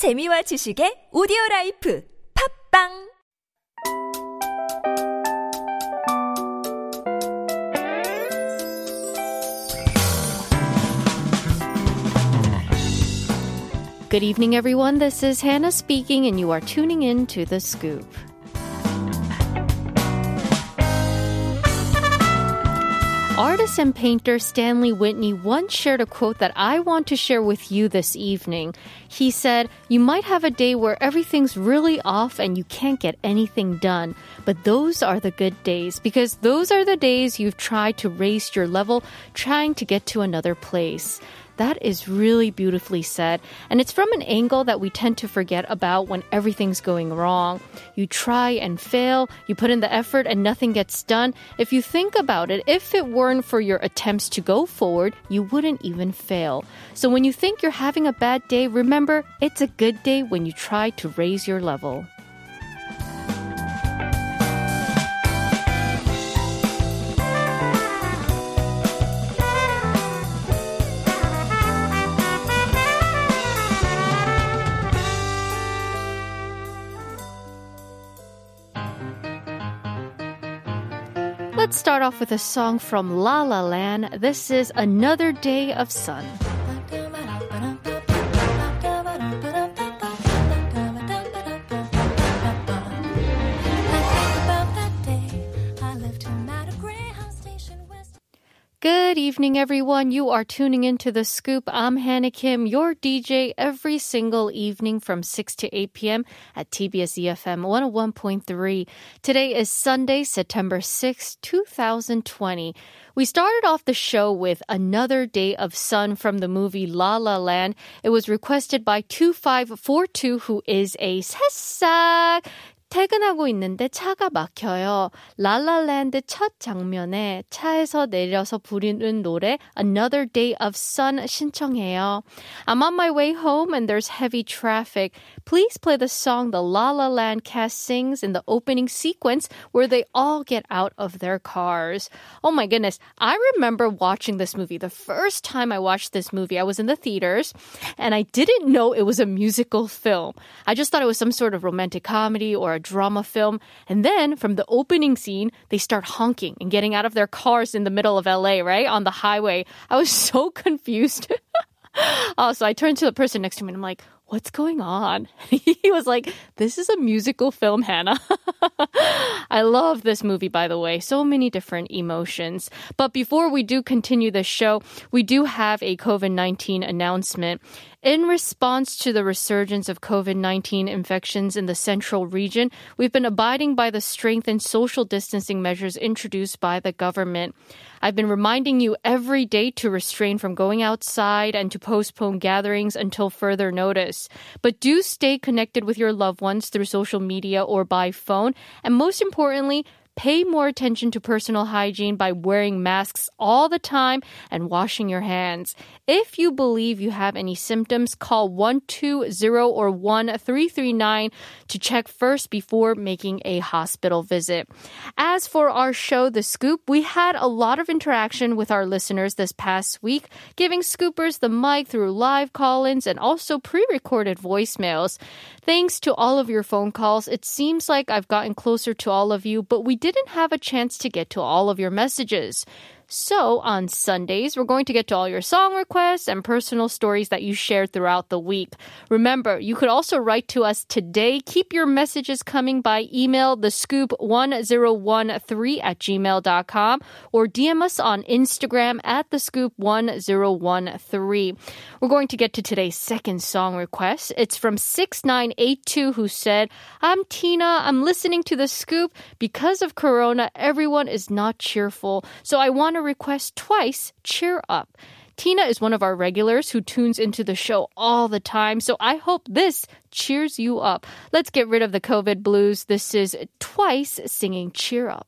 재미와 지식의 오디오 라이프 팟빵 Good evening, everyone. This is Hannah speaking, and you are tuning in to The Scoop. Artist and painter Stanley Whitney once shared a quote that I want to share with you this evening. He said, You might have a day where everything's really off and you can't get anything done, but those are the good days because those are the days you've tried to raise your level, trying to get to another place. That is really beautifully said. And it's from an angle that we tend to forget about when everything's going wrong. You try and fail, you put in the effort, and nothing gets done. If you think about it, if it weren't for your attempts to go forward, you wouldn't even fail. So when you think you're having a bad day, remember it's a good day when you try to raise your level. Start off with a song from La La Land. This is Another Day of Sun. Evening, everyone. You are tuning into The Scoop. I'm Hannah Kim, your DJ every single evening from 6 to 8 p.m. at TBS EFM 101.3. Today is Sunday, September 6, 2020. We started off the show with Another Day of Sun from the movie La La Land. It was requested by 2542, who is a 새싹 퇴근하고 있는데 차가 막혀요. 라라랜드 첫 장면에 차에서 내려서 부르는 노래 Another Day of Sun 신청해요. I'm on my way home and there's heavy traffic. Please play the song the La La Land cast sings in the opening sequence where they all get out of their cars. Oh my goodness. I remember watching this movie. The first time I watched this movie, I was in the theaters and I didn't know it was a musical film. I just thought it was some sort of romantic comedy or a drama film. And then from the opening scene, they start honking and getting out of their cars in the middle of LA, right? On the highway. I was so confused. oh, so I turned to the person next to me and I'm like, what's going on? he was like, this is a musical film, Hannah. I love this movie, by the way. So many different emotions. But before we do continue the show, we do have a COVID 19 announcement. In response to the resurgence of COVID 19 infections in the central region, we've been abiding by the strengthened social distancing measures introduced by the government. I've been reminding you every day to restrain from going outside and to postpone gatherings until further notice. But do stay connected with your loved ones through social media or by phone. And most importantly, Pay more attention to personal hygiene by wearing masks all the time and washing your hands. If you believe you have any symptoms, call 120 or 1339 to check first before making a hospital visit. As for our show, The Scoop, we had a lot of interaction with our listeners this past week, giving scoopers the mic through live call ins and also pre recorded voicemails. Thanks to all of your phone calls, it seems like I've gotten closer to all of you, but we didn't have a chance to get to all of your messages. So on Sundays, we're going to get to all your song requests and personal stories that you shared throughout the week. Remember, you could also write to us today. Keep your messages coming by email, thescoop1013 at gmail.com or DM us on Instagram at thescoop1013. We're going to get to today's second song request. It's from 6982 who said, I'm Tina. I'm listening to the scoop. Because of Corona, everyone is not cheerful. So I want to request twice cheer up. Tina is one of our regulars who tunes into the show all the time, so I hope this cheers you up. Let's get rid of the COVID blues. This is Twice singing Cheer Up.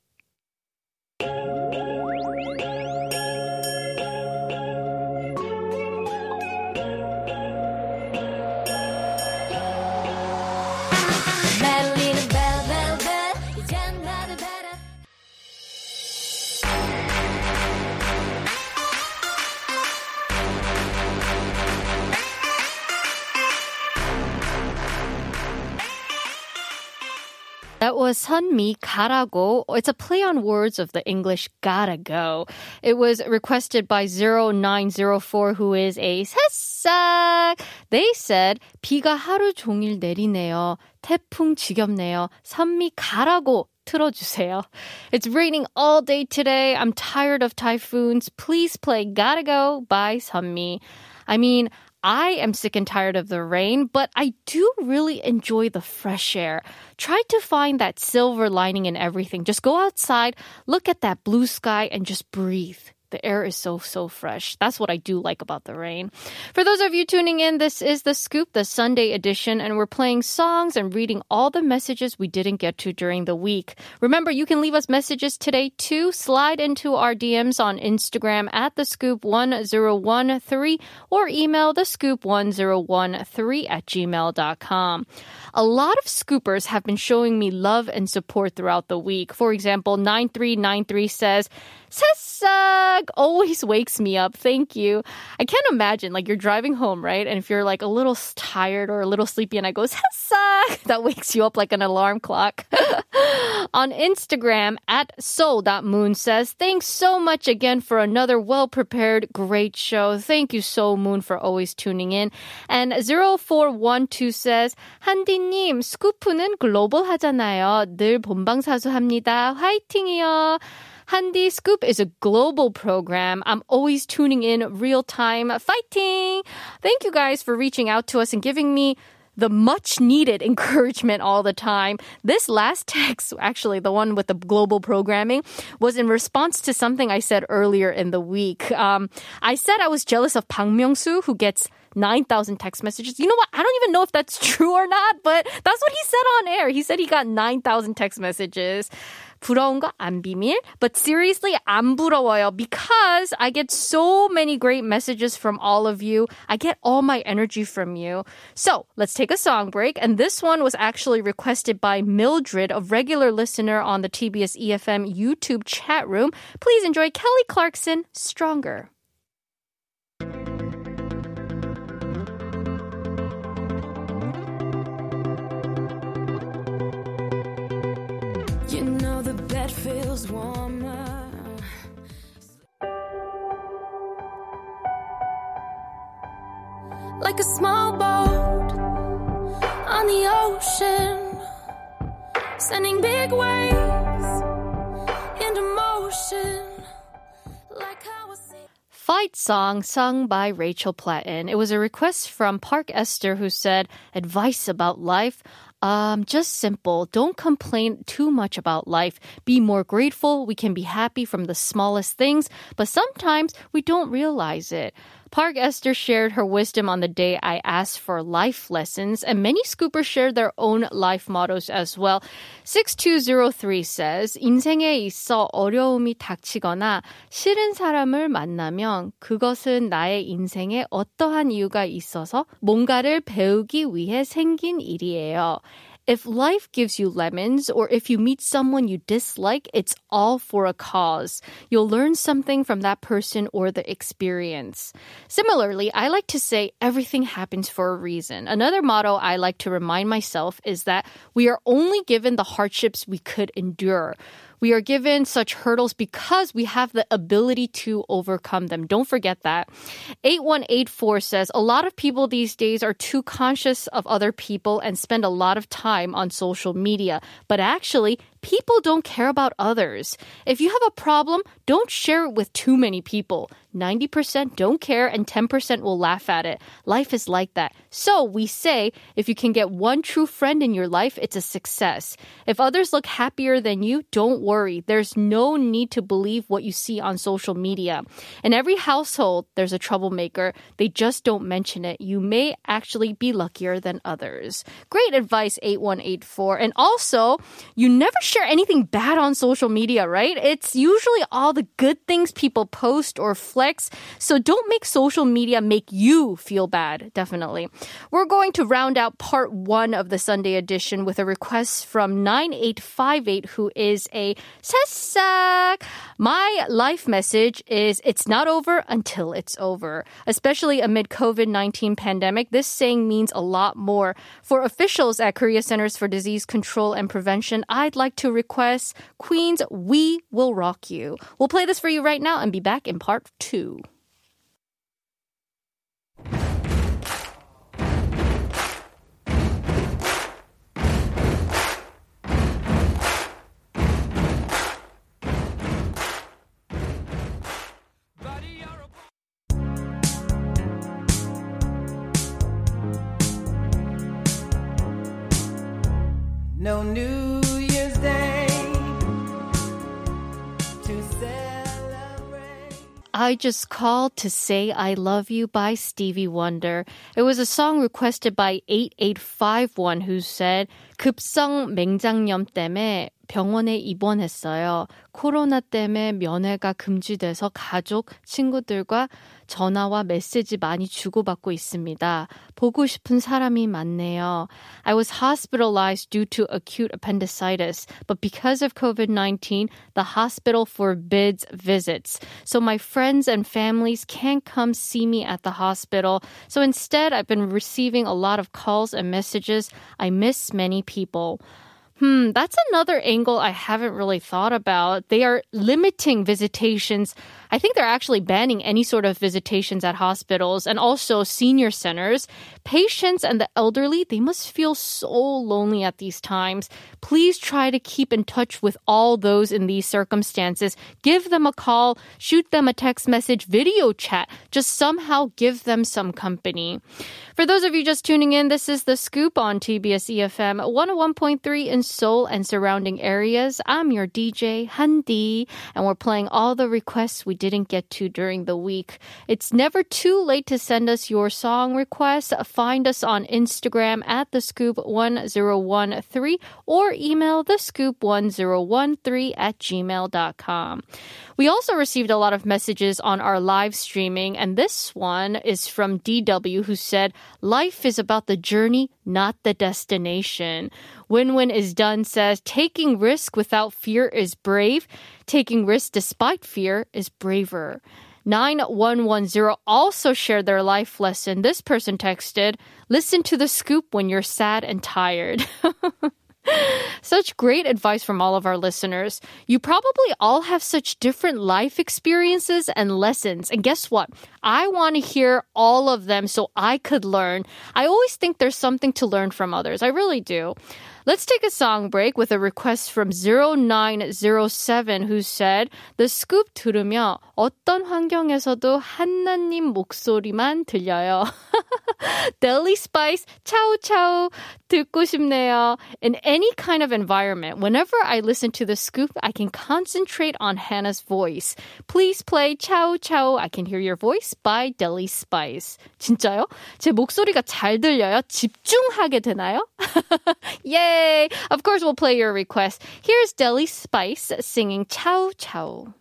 That was 선미 가라고. It's a play on words of the English gotta go. It was requested by 0904 who is a 새싹. They said 비가 하루 종일 내리네요. 태풍 지겹네요. 선미 가라고 틀어주세요. It's raining all day today. I'm tired of typhoons. Please play Gotta Go by 선미. I mean, I am sick and tired of the rain, but I do really enjoy the fresh air. Try to find that silver lining in everything. Just go outside, look at that blue sky, and just breathe. The air is so, so fresh. That's what I do like about the rain. For those of you tuning in, this is The Scoop, the Sunday edition, and we're playing songs and reading all the messages we didn't get to during the week. Remember, you can leave us messages today too. Slide into our DMs on Instagram at The Scoop 1013 or email The Scoop 1013 at gmail.com. A lot of scoopers have been showing me love and support throughout the week. For example, 9393 says, 새싹 always wakes me up. Thank you. I can't imagine like you're driving home, right? And if you're like a little tired or a little sleepy and I go 새싹, that wakes you up like an alarm clock. On Instagram at soul.moon says, thanks so much again for another well prepared, great show. Thank you so moon for always tuning in. And 0412 says, 한디님, 스쿠프는 글로벌 하잖아요. 늘 본방사수합니다. 화이팅이요. Handy Scoop is a global program. I'm always tuning in real time. Fighting! Thank you guys for reaching out to us and giving me the much needed encouragement all the time. This last text, actually, the one with the global programming, was in response to something I said earlier in the week. Um, I said I was jealous of Park Myung-soo, who gets 9,000 text messages. You know what? I don't even know if that's true or not, but that's what he said on air. He said he got 9,000 text messages. 부러운 거 안 비밀. But seriously, 안 부러워요 because I get so many great messages from all of you. I get all my energy from you. So let's take a song break. And this one was actually requested by Mildred, a regular listener on the TBS EFM YouTube chat room. Please enjoy Kelly Clarkson, Stronger. Feels warmer. Like a small boat on the ocean, sending big waves into motion. Fight Song sung by Rachel Platten. It was a request from Park Esther who said, Advice about life. Um, just simple. Don't complain too much about life. Be more grateful. We can be happy from the smallest things, but sometimes we don't realize it. Park Esther shared her wisdom on the day I asked for life lessons, and many scoopers shared their own life mottos as well. 6203 says, 인생에 있어 어려움이 닥치거나 싫은 사람을 만나면 그것은 나의 인생에 어떠한 이유가 있어서 뭔가를 배우기 위해 생긴 일이에요. If life gives you lemons or if you meet someone you dislike, it's all for a cause. You'll learn something from that person or the experience. Similarly, I like to say everything happens for a reason. Another motto I like to remind myself is that we are only given the hardships we could endure. We are given such hurdles because we have the ability to overcome them. Don't forget that. 8184 says a lot of people these days are too conscious of other people and spend a lot of time on social media. But actually, people don't care about others. If you have a problem, don't share it with too many people. 90% don't care and 10% will laugh at it. Life is like that. So we say if you can get one true friend in your life, it's a success. If others look happier than you, don't worry. There's no need to believe what you see on social media. In every household, there's a troublemaker. They just don't mention it. You may actually be luckier than others. Great advice, 8184. And also, you never share anything bad on social media, right? It's usually all the good things people post or flex. So don't make social media make you feel bad, definitely. We're going to round out part one of the Sunday edition with a request from 9858, who is a 새싹. My life message is it's not over until it's over. Especially amid COVID-19 pandemic, this saying means a lot more. For officials at Korea Centers for Disease Control and Prevention, I'd like to request Queen's We Will Rock You. We'll play this for you right now and be back in part two. I Just Called to Say I Love You by Stevie Wonder. It was a song requested by 8851 who said, 급성 맹장염 때문에 병원에 입원했어요. 코로나 때문에 면회가 금지돼서 가족, 친구들과 전화와 메시지 많이 주고받고 있습니다. 보고 싶은 사람이 많네요. I was hospitalized due to acute appendicitis, but because of COVID-19, the hospital forbids visits. So my friends and families can't come see me at the hospital. So instead, I've been receiving a lot of calls and messages. I miss many people. Hmm, that's another angle I haven't really thought about. They are limiting visitations. I think they're actually banning any sort of visitations at hospitals and also senior centers. Patients and the elderly, they must feel so lonely at these times. Please try to keep in touch with all those in these circumstances. Give them a call, shoot them a text message, video chat. Just somehow give them some company. For those of you just tuning in, this is The Scoop on TBS EFM 101.3 in Seoul and surrounding areas. I'm your DJ, Handi, and we're playing all the requests we didn't get to during the week. It's never too late to send us your song requests. Find us on Instagram at The Scoop 1013 or email The Scoop 1013 at gmail.com. We also received a lot of messages on our live streaming, and this one is from DW who said, Life is about the journey, not the destination. Win Win is done says, Taking risk without fear is brave. Taking risk despite fear is braver. 9110 also shared their life lesson. This person texted, Listen to the scoop when you're sad and tired. Such great advice from all of our listeners. You probably all have such different life experiences and lessons. And guess what? I want to hear all of them so I could learn. I always think there's something to learn from others. I really do. Let's take a song break with a request from 0907 who said, The scoop 들으며 어떤 환경에서도 한나님 목소리만 들려요. Deli Spice, 차우 차우 듣고 싶네요. In any kind of environment, whenever I listen to the scoop, I can concentrate on Hannah's voice. Please play 차우 차우 I Can Hear Your Voice by Deli Spice. 진짜요? 제 목소리가 잘 들려요? 집중하게 되나요? Of course, we'll play your request. Here's Deli Spice singing Chow Chow.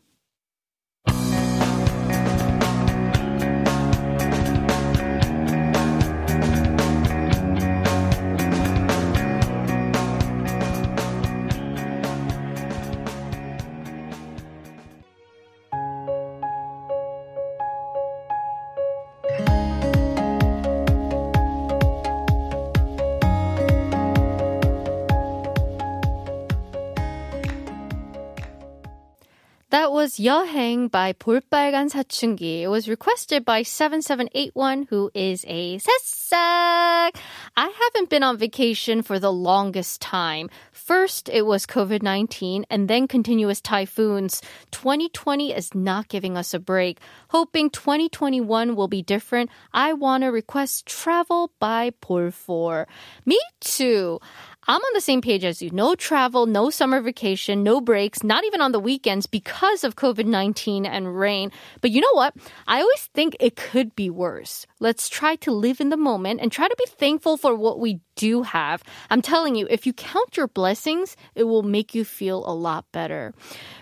was Yehang by 볼빨간 사춘기. It was requested by 7781 who is a 새싹. I haven't been on vacation for the longest time. First, it was COVID-19 and then continuous typhoons. 2020 is not giving us a break. Hoping 2021 will be different, I want to request travel by BOL4. Me too. I'm on the same page as you. No travel, no summer vacation, no breaks, not even on the weekends because of COVID 19 and rain. But you know what? I always think it could be worse. Let's try to live in the moment and try to be thankful for what we do have. I'm telling you, if you count your blessings, it will make you feel a lot better.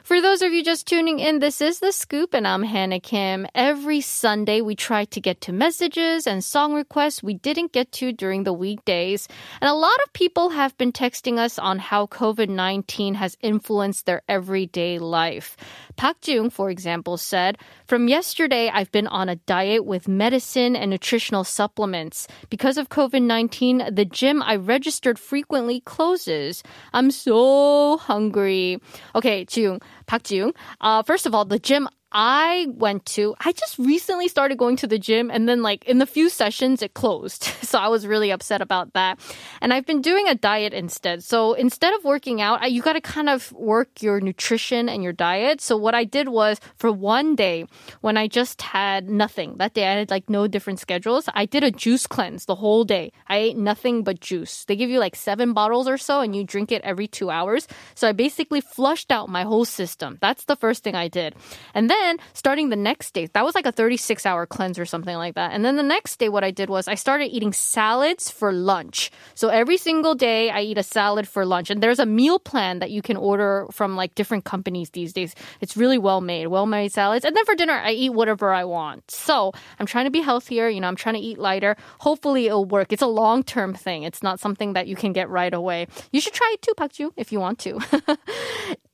For those of you just tuning in, this is The Scoop, and I'm Hannah Kim. Every Sunday, we try to get to messages and song requests we didn't get to during the weekdays. And a lot of people have been texting us on how COVID 19 has influenced their everyday life. Pak Jung, for example, said, From yesterday, I've been on a diet with medicine and nutritional supplements. Because of COVID 19, the gym I registered frequently closes. I'm so hungry. Okay, Jung. Pak Ji-young. Uh, first of all, the gym I went to, I just recently started going to the gym and then like in the few sessions it closed. So I was really upset about that. And I've been doing a diet instead. So instead of working out, you got to kind of work your nutrition and your diet. So what I did was for one day when I just had nothing, that day I had like no different schedules, I did a juice cleanse the whole day. I ate nothing but juice. They give you like seven bottles or so and you drink it every two hours. So I basically flushed out my whole system. That's the first thing I did. And then then starting the next day, that was like a 36 hour cleanse or something like that. And then the next day, what I did was I started eating salads for lunch. So every single day, I eat a salad for lunch. And there's a meal plan that you can order from like different companies these days. It's really well made, well made salads. And then for dinner, I eat whatever I want. So I'm trying to be healthier. You know, I'm trying to eat lighter. Hopefully it'll work. It's a long term thing. It's not something that you can get right away. You should try it too, Pakju, if you want to.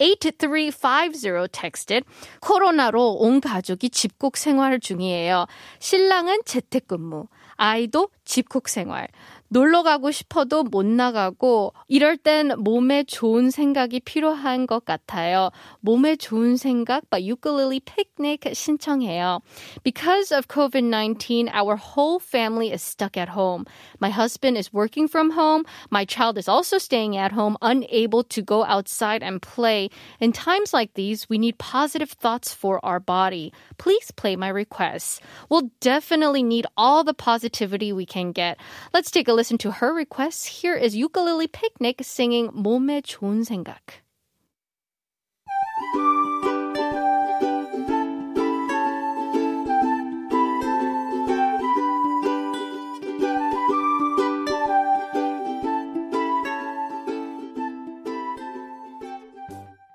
8350 texted. 코로나로 코로나로 온 가족이 집콕 생활 중이에요. 신랑은 재택근무, 아이도 집콕 생활. 놀러 가고 싶어도 못 나가고 이럴 땐 몸에 좋은 생각이 필요한 것 같아요. 몸에 좋은 생각 by ukulele picnic 신청해요. Because of COVID-19, our whole family is stuck at home. My husband is working from home. My child is also staying at home, unable to go outside and play. In times like these, we need positive thoughts for our body. Please play my requests. We'll definitely need all the positivity we can get. Let's take a listen to her requests. Here is Ukulele Picnic singing 몸에 좋은 생각.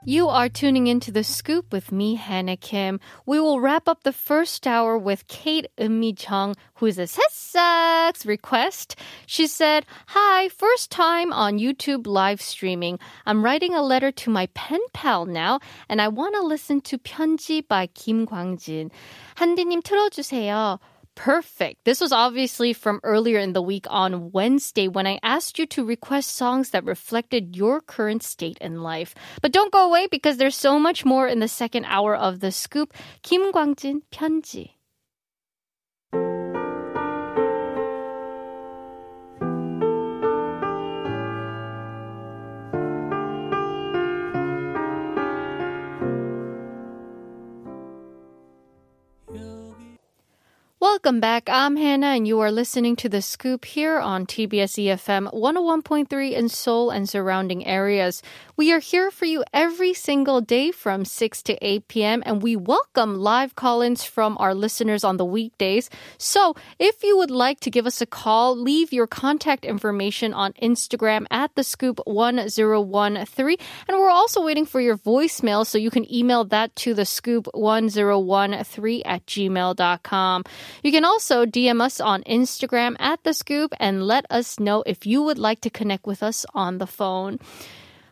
You are tuning into the scoop with me, Hannah Kim. We will wrap up the first hour with Kate Eumi Chung, who is a Sesaks request. She said, Hi, first time on YouTube live streaming. I'm writing a letter to my pen pal now, and I want to listen to 편지 by Kim Kwangjin. 한디님 틀어주세요. Perfect. This was obviously from earlier in the week on Wednesday when I asked you to request songs that reflected your current state in life. But don't go away because there's so much more in the second hour of the scoop. Kim Kwangjin 편지. Welcome back. I'm Hannah, and you are listening to The Scoop here on TBS EFM 101.3 in Seoul and surrounding areas. We are here for you every single day from 6 to 8 p.m., and we welcome live call ins from our listeners on the weekdays. So if you would like to give us a call, leave your contact information on Instagram at The Scoop 1013. And we're also waiting for your voicemail, so you can email that to The Scoop 1013 at gmail.com. You can also DM us on Instagram at The Scoop and let us know if you would like to connect with us on the phone.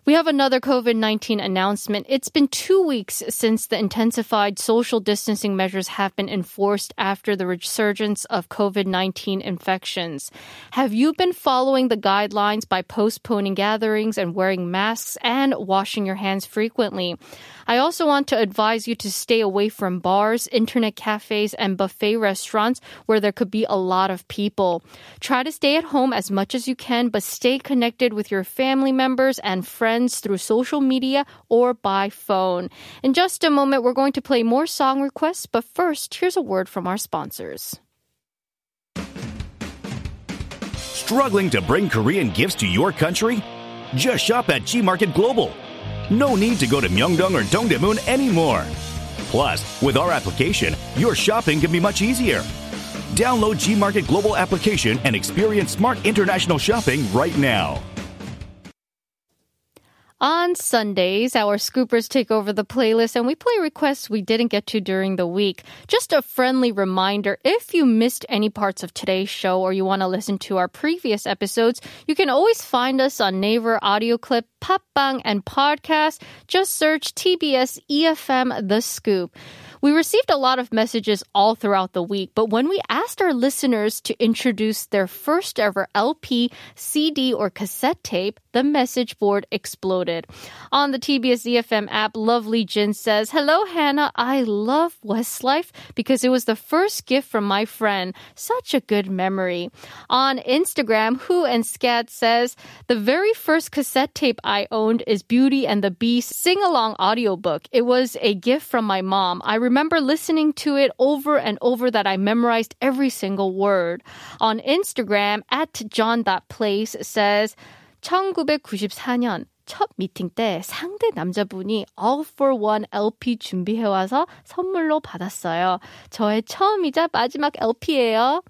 We have another COVID 19 announcement. It's been two weeks since the intensified social distancing measures have been enforced after the resurgence of COVID 19 infections. Have you been following the guidelines by postponing gatherings and wearing masks and washing your hands frequently? I also want to advise you to stay away from bars, internet cafes, and buffet restaurants where there could be a lot of people. Try to stay at home as much as you can, but stay connected with your family members and friends through social media or by phone. In just a moment, we're going to play more song requests, but first, here's a word from our sponsors. Struggling to bring Korean gifts to your country? Just shop at G Market Global. No need to go to Myeongdong or Dongdaemun anymore. Plus, with our application, your shopping can be much easier. Download Gmarket Global application and experience smart international shopping right now. On Sundays, our scoopers take over the playlist and we play requests we didn't get to during the week. Just a friendly reminder if you missed any parts of today's show or you want to listen to our previous episodes, you can always find us on Naver Audio Clip, Podbbang, and Podcast. Just search TBS EFM The Scoop. We received a lot of messages all throughout the week, but when we asked our listeners to introduce their first ever LP, CD, or cassette tape, the message board exploded. On the TBS EFM app, Lovely Jin says, Hello, Hannah. I love Westlife because it was the first gift from my friend. Such a good memory. On Instagram, Who and Scat says, The very first cassette tape I owned is Beauty and the Beast sing along audiobook. It was a gift from my mom. I remember listening to it over and over that I memorized every single word. On Instagram, at john.place says, 1994년 첫 미팅 때 상대 남자분이 All for One LP 준비해와서 선물로 받았어요. 저의 처음이자 마지막 LP예요.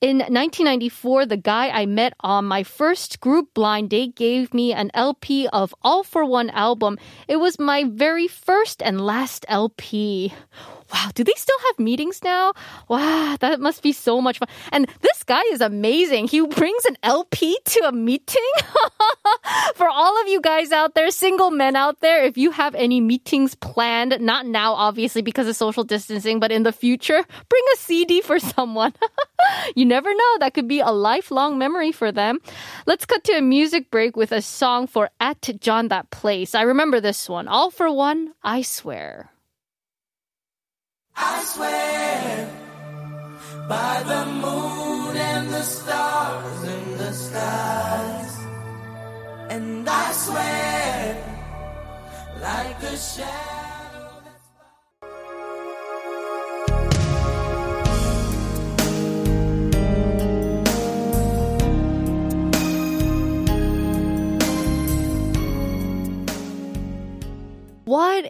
In 1994, the guy I met on my first group blind date gave me an LP of All for One album. It was my very first and last LP. Wow, do they still have meetings now? Wow, that must be so much fun. And this guy is amazing. He brings an LP to a meeting. For all of you guys out there, single men out there, if you have any meetings planned, not now, obviously, because of social distancing, but in the future, bring a CD for someone. you never know. That could be a lifelong memory for them. Let's cut to a music break with a song for At John That Place. I remember this one. All for one, I swear. I swear by the moon and the stars in the skies. And I swear like a shadow.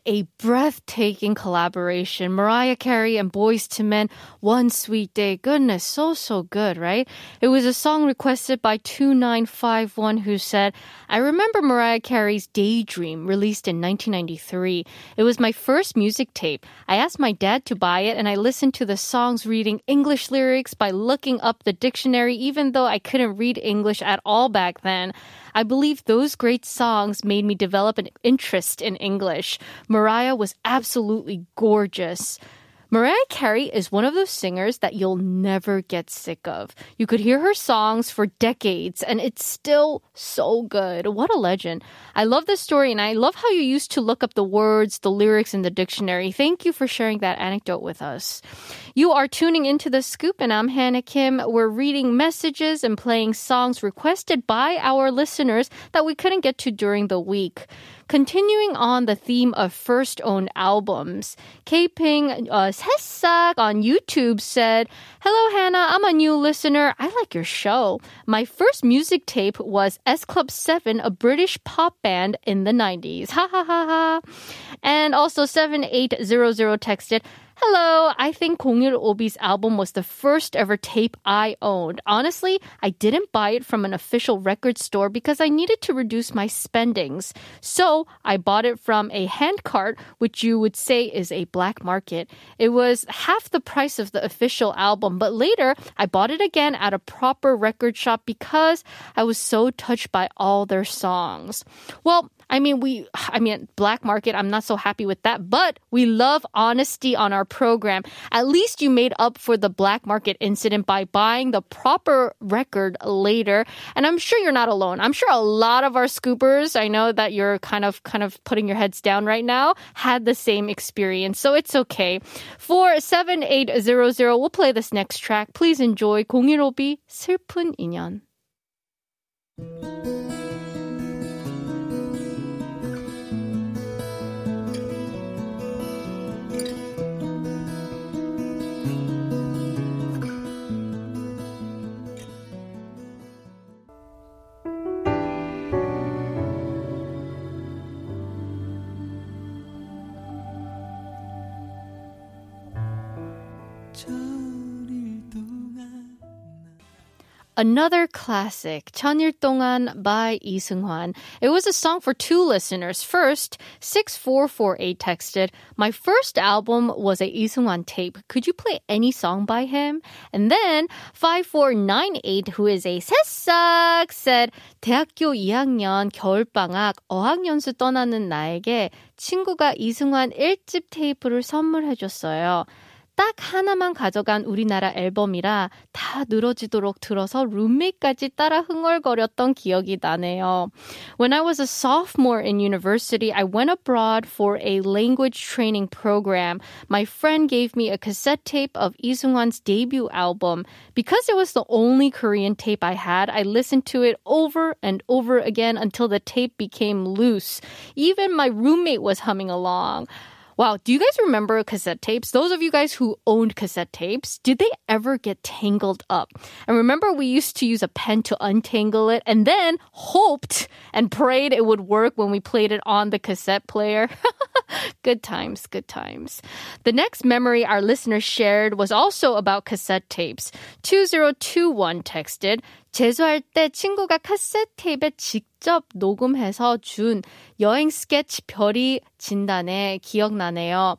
A breathtaking collaboration. Mariah Carey and Boyz II Men, One Sweet Day. Goodness, so, so good, right? It was a song requested by 2951 who said, I remember Mariah Carey's Daydream, released in 1993. It was my first music tape. I asked my dad to buy it and I listened to the songs reading English lyrics by looking up the dictionary, even though I couldn't read English at all back then. I believe those great songs made me develop an interest in English. Mariah was absolutely gorgeous. Mariah Carey is one of those singers that you'll never get sick of. You could hear her songs for decades and it's still so good. What a legend. I love this story and I love how you used to look up the words, the lyrics in the dictionary. Thank you for sharing that anecdote with us. You are tuning into The Scoop and I'm Hannah Kim. We're reading messages and playing songs requested by our listeners that we couldn't get to during the week. Continuing on the theme of first owned albums, K-Ping uh, on YouTube said, Hello, Hannah. I'm a new listener. I like your show. My first music tape was S Club 7, a British pop band in the 90s. Ha ha ha ha. And also 7800 texted, Hello, I think 015B's album was the first ever tape I owned. Honestly, I didn't buy it from an official record store because I needed to reduce my spendings. So I bought it from a hand cart, which you would say is a black market. It was half the price of the official album, but later I bought it again at a proper record shop because I was so touched by all their songs. Well, I mean, we, I mean, black market, I'm not so happy with that, but we love honesty on our program. At least you made up for the black market incident by buying the proper record later. And I'm sure you're not alone. I'm sure a lot of our scoopers, I know that you're kind of, kind of putting your heads down right now, had the same experience. So it's okay. For 7800, we'll play this next track. Please enjoy 공일오비 슬픈 인연. Another classic, 천일 동안 by 이승환. It was a song for two listeners. First, 6448 texted, My first album was a 이승환 tape. Could you play any song by him? And then 5498, who is a 새싹, said, 대학교 2학년 겨울방학 어학연수 떠나는 나에게 친구가 이승환 1집 테이프를 선물해줬어요. 딱 하나만 가져간 우리나라 앨범이라 다 늘어지도록 들어서 룸메까지 따라 흥얼거렸던 기억이 나네요. When I was a sophomore in university, I went abroad for a language training program. My friend gave me a cassette tape of Lee Seung-hwan's debut album. Because it was the only Korean tape I had, I listened to it over and over again until the tape became loose. Even my roommate was humming along. Wow, do you guys remember cassette tapes? Those of you guys who owned cassette tapes, did they ever get tangled up? And remember, we used to use a pen to untangle it and then hoped and prayed it would work when we played it on the cassette player. good times, good times. The next memory our listeners shared was also about cassette tapes. 2021 texted, 재수할 때 친구가 카세트 테이프에 직접 녹음해서 준 여행 스케치 별이 진단에 기억나네요.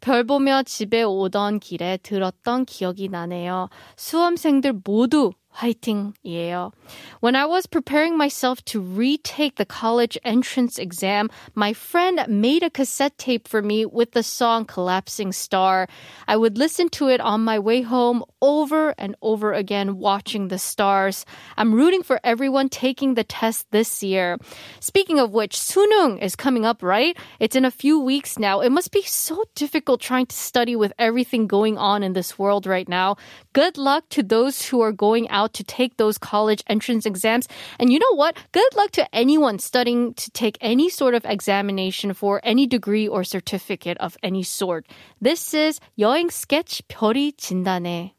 별 보며 집에 오던 길에 들었던 기억이 나네요. 수험생들 모두 화이팅이에요. When I was preparing myself to retake the college entrance exam, my friend made a cassette tape for me with the song Collapsing Star. I would listen to it on my way home over and over again, watching the stars. I'm rooting for everyone taking the test this year. Speaking of which, Suneung is coming up, right? It's in a few weeks now. It must be so difficult trying to study with everything going on in this world right now. Good luck to those who are going out to take those college entrance exams. And you know what? Good luck to anyone studying to take any sort of examination for any degree or certificate of any sort. This is 여행 스케치 별이 진다네.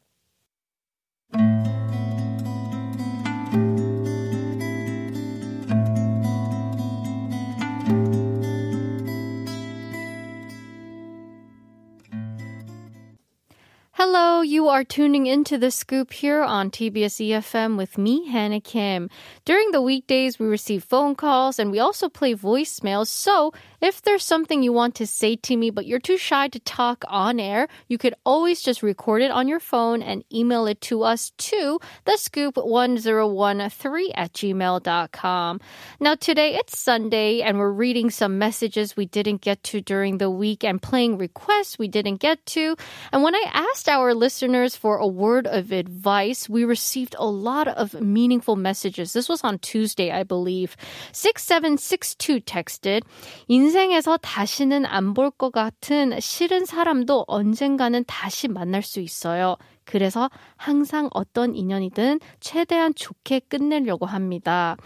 Hello, you are tuning into the scoop here on TBS EFM with me, Hannah Kim. During the weekdays, we receive phone calls and we also play voicemails. So if there's something you want to say to me, but you're too shy to talk on air, you could always just record it on your phone and email it to us to the scoop1013 at gmail.com. Now, today it's Sunday and we're reading some messages we didn't get to during the week and playing requests we didn't get to. And when I asked our listeners for a word of advice, we received a lot of meaningful messages. This was on Tuesday, I believe. 6762 texted, 인생에서 다시는 안 볼 것 같은 싫은 사람도 언젠가는 다시 만날 수 있어요. 그래서 항상 어떤 인연이든 최대한 좋게 끝내려고 합니다.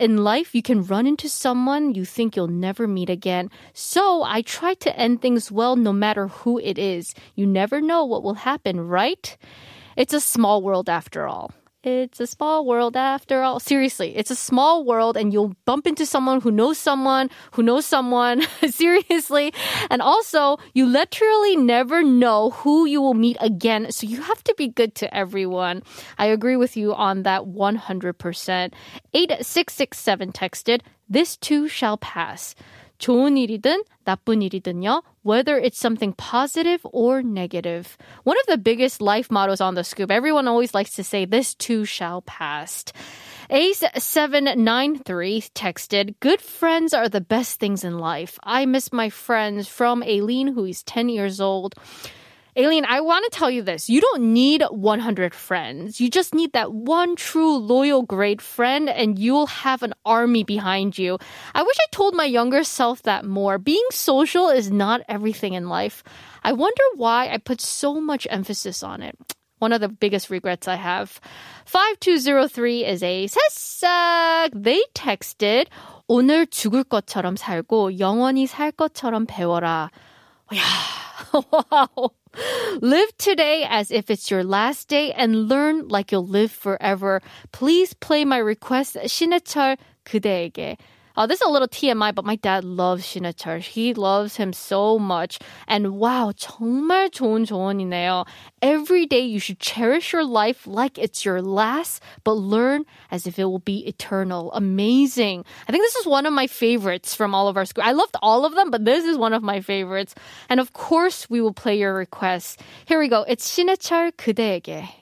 In life, you can run into someone you think you'll never meet again. So I try to end things well no matter who it is. You never know what will happen, right? It's a small world after all. It's a small world after all. Seriously, it's a small world and you'll bump into someone who knows someone who knows someone. Seriously. And also, you literally never know who you will meet again. So you have to be good to everyone. I agree with you on that 100%. 8667 texted, This too shall pass. 좋은 일이든 나쁜 일이든요, whether it's something positive or negative. One of the biggest life mottos on the scoop, everyone always likes to say, this too shall pass. Ace793 texted, Good friends are the best things in life. I miss my friends from Aileen, who is 10 years old. Aileen, I want to tell you this. You don't need 100 friends. You just need that one true, loyal, great friend, and you'll have an army behind you. I wish I told my younger self that more. Being social is not everything in life. I wonder why I put so much emphasis on it. One of the biggest regrets I have. 5203 is a 새싹. They texted, 오늘 죽을 것처럼 살고 영원히 살 것처럼 배워라. Yeah. wow. Live today as if it's your last day and learn like you'll live forever. Please play my request, 신해철 그대에게. Uh, this is a little TMI, but my dad loves Shin Hae-chul. He loves him so much. And wow, 정말 좋은 조언이네요. Every day you should cherish your life like it's your last, but learn as if it will be eternal. Amazing. I think this is one of my favorites from all of our school. I loved all of them, but this is one of my favorites. And of course, we will play your requests. Here we go. It's 신해철 그대에게.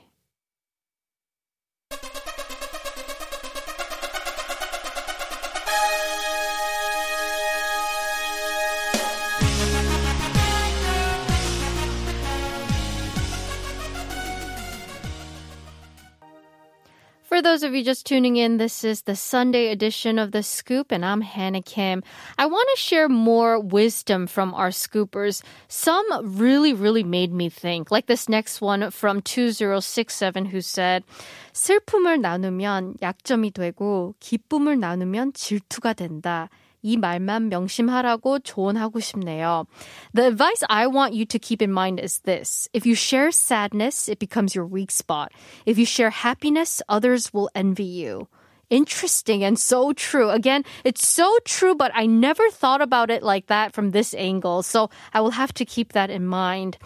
those of you just tuning in, this is the Sunday edition of The Scoop, and I'm Hannah Kim. I want to share more wisdom from our scoopers. Some really, really made me think, like this next one from 2067 who said, 슬픔을 나누면 약점이 되고, 기쁨을 나누면 질투가 된다. 이 말만 명심하라고 조언하고 싶네요. The advice I want you to keep in mind is this. If you share sadness, it becomes your weak spot. If you share happiness, others will envy you interesting and so true. Again, it's so true, but I never thought about it like that from this angle. So I will have to keep that in mind.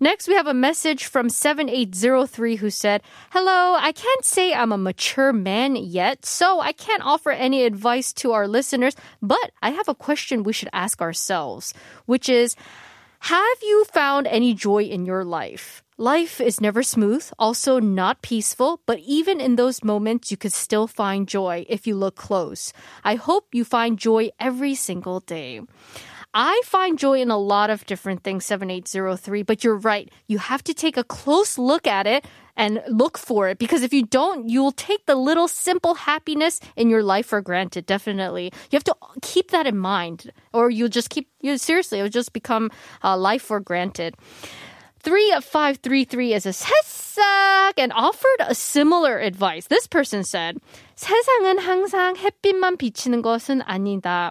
Next, we have a message from 7803 who said, Hello, I can't say I'm a mature man yet, so I can't offer any advice to our listeners, but I have a question we should ask ourselves, which is, have you found any joy in your life? Life is never smooth, also not peaceful, but even in those moments, you could still find joy if you look close. I hope you find joy every single day. I find joy in a lot of different things, 7803, but you're right. You have to take a close look at it and look for it because if you don't, you'll take the little simple happiness in your life for granted, definitely. You have to keep that in mind or you'll just keep, you seriously, it'll just become uh, life for granted. 3533 is a 새싹 and offered a similar advice. This person said, 세상은 항상 햇빛만 비치는 것은 아니다.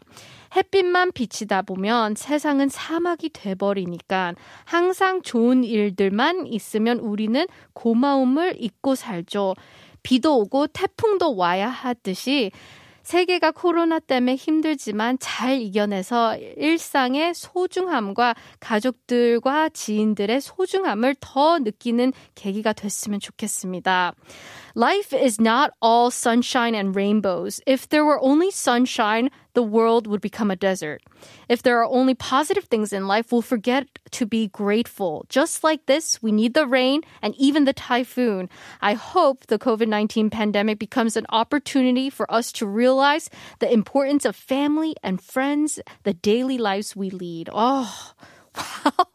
햇빛만 비치다 보면 세상은 사막이 돼버리니까 항상 좋은 일들만 있으면 우리는 고마움을 잊고 살죠. 비도 오고 태풍도 와야 하듯이 세계가 코로나 때문에 힘들지만 잘 이겨내서 일상의 소중함과 가족들과 지인들의 소중함을 더 느끼는 계기가 됐으면 좋겠습니다. Life is not all sunshine and rainbows. If there were only sunshine, the world would become a desert. If there are only positive things in life, we'll forget to be grateful. Just like this, we need the rain and even the typhoon. I hope the COVID 19 pandemic becomes an opportunity for us to realize the importance of family and friends, the daily lives we lead. Oh, wow.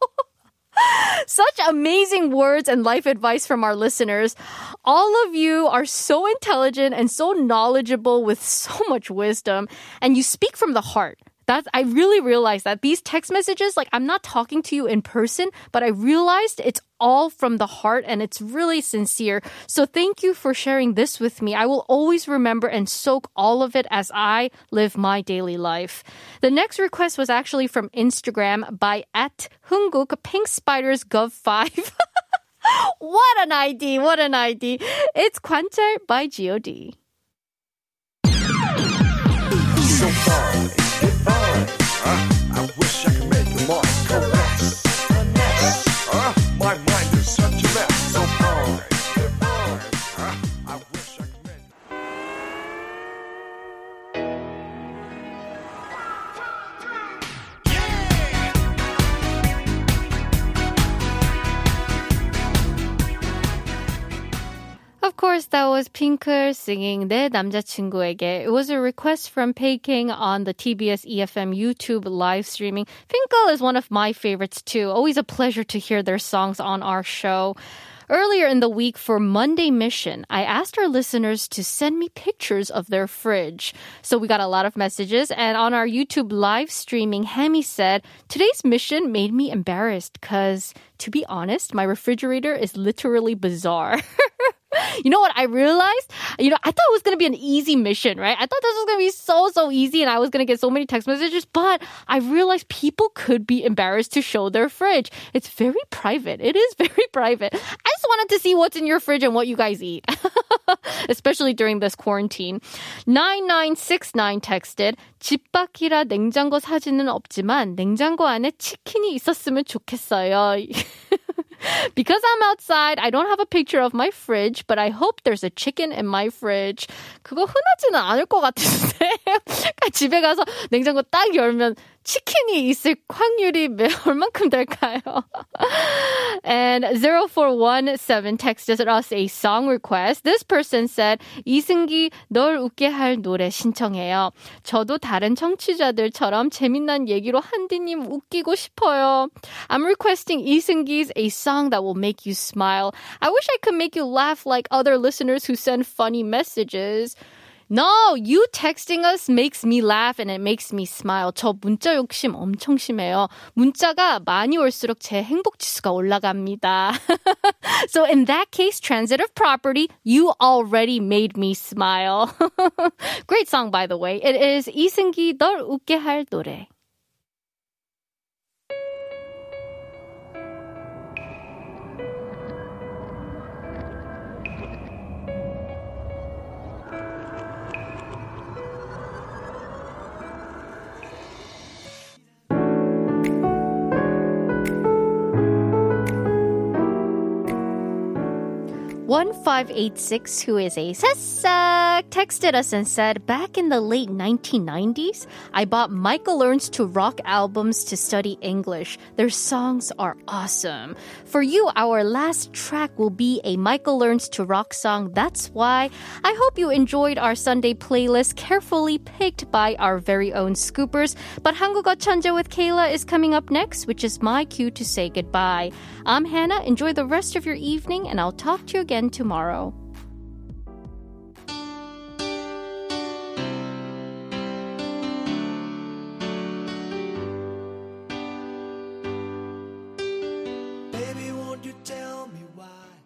Such amazing words and life advice from our listeners. All of you are so intelligent and so knowledgeable with so much wisdom, and you speak from the heart. That's I really realized that these text messages, like I'm not talking to you in person, but I realized it's all from the heart and it's really sincere. So thank you for sharing this with me. I will always remember and soak all of it as I live my daily life. The next request was actually from Instagram by at Hunguk Pink Spiders Gov5. what an ID! What an ID! It's 관찰 by God. Fin.K.L singing 내 남자친구에게. It was a request from Peking on the TBS eFM YouTube live streaming. Fin.K.L is one of my favorites too. Always a pleasure to hear their songs on our show. Earlier in the week for Monday Mission, I asked our listeners to send me pictures of their fridge. So we got a lot of messages, and on our YouTube live streaming, Hemi said, Today's mission made me embarrassed because to be honest, my refrigerator is literally bizarre. you know what I realized? You know, I thought it was going to be an easy mission, right? I thought this was going to be so, so easy and I was going to get so many text messages, but I realized people could be embarrassed to show their fridge. It's very private. It is very private. I just wanted to see what's in your fridge and what you guys eat, especially during this quarantine. 9969 texted, 집 밖이라 냉장고 사진은 없지만 냉장고 안에 치킨이 있었으면 좋겠어요. because I'm outside, I don't have a picture of my fridge, but I hope there's a chicken in my fridge. 그거 흔하지는 않을 것 같은데. 집에 가서 냉장고 딱 열면 치킨이 있을 확률이 얼만큼 될까요? and 0417 texted us a song request. This person said, 이승기 널 웃게 할 노래 신청해요. 저도 다른 청취자들처럼 재미난 얘기로 한디님 웃기고 싶어요. I'm requesting 이승기's a song that will make you smile. I wish I could make you laugh like other listeners who send funny messages. No, you texting us makes me laugh and it makes me smile. 저 문자 욕심 엄청 심해요. 문자가 많이 올수록 제 행복 지수가 올라갑니다. so in that case, transitive property, you already made me smile. Great song, by the way. It is 이승기 널 웃게 할 노래. 1586, who is a 새싹, texted us and said, Back in the late 1990s, I bought Michael Learns to Rock albums to study English. Their songs are awesome. For you, our last track will be a Michael Learns to Rock song. That's why I hope you enjoyed our Sunday playlist, carefully picked by our very own scoopers. But Hangugo Chanja with Kayla is coming up next, which is my cue to say goodbye. I'm Hanna. Enjoy the rest of your evening, and I'll talk to you again again tomorrow.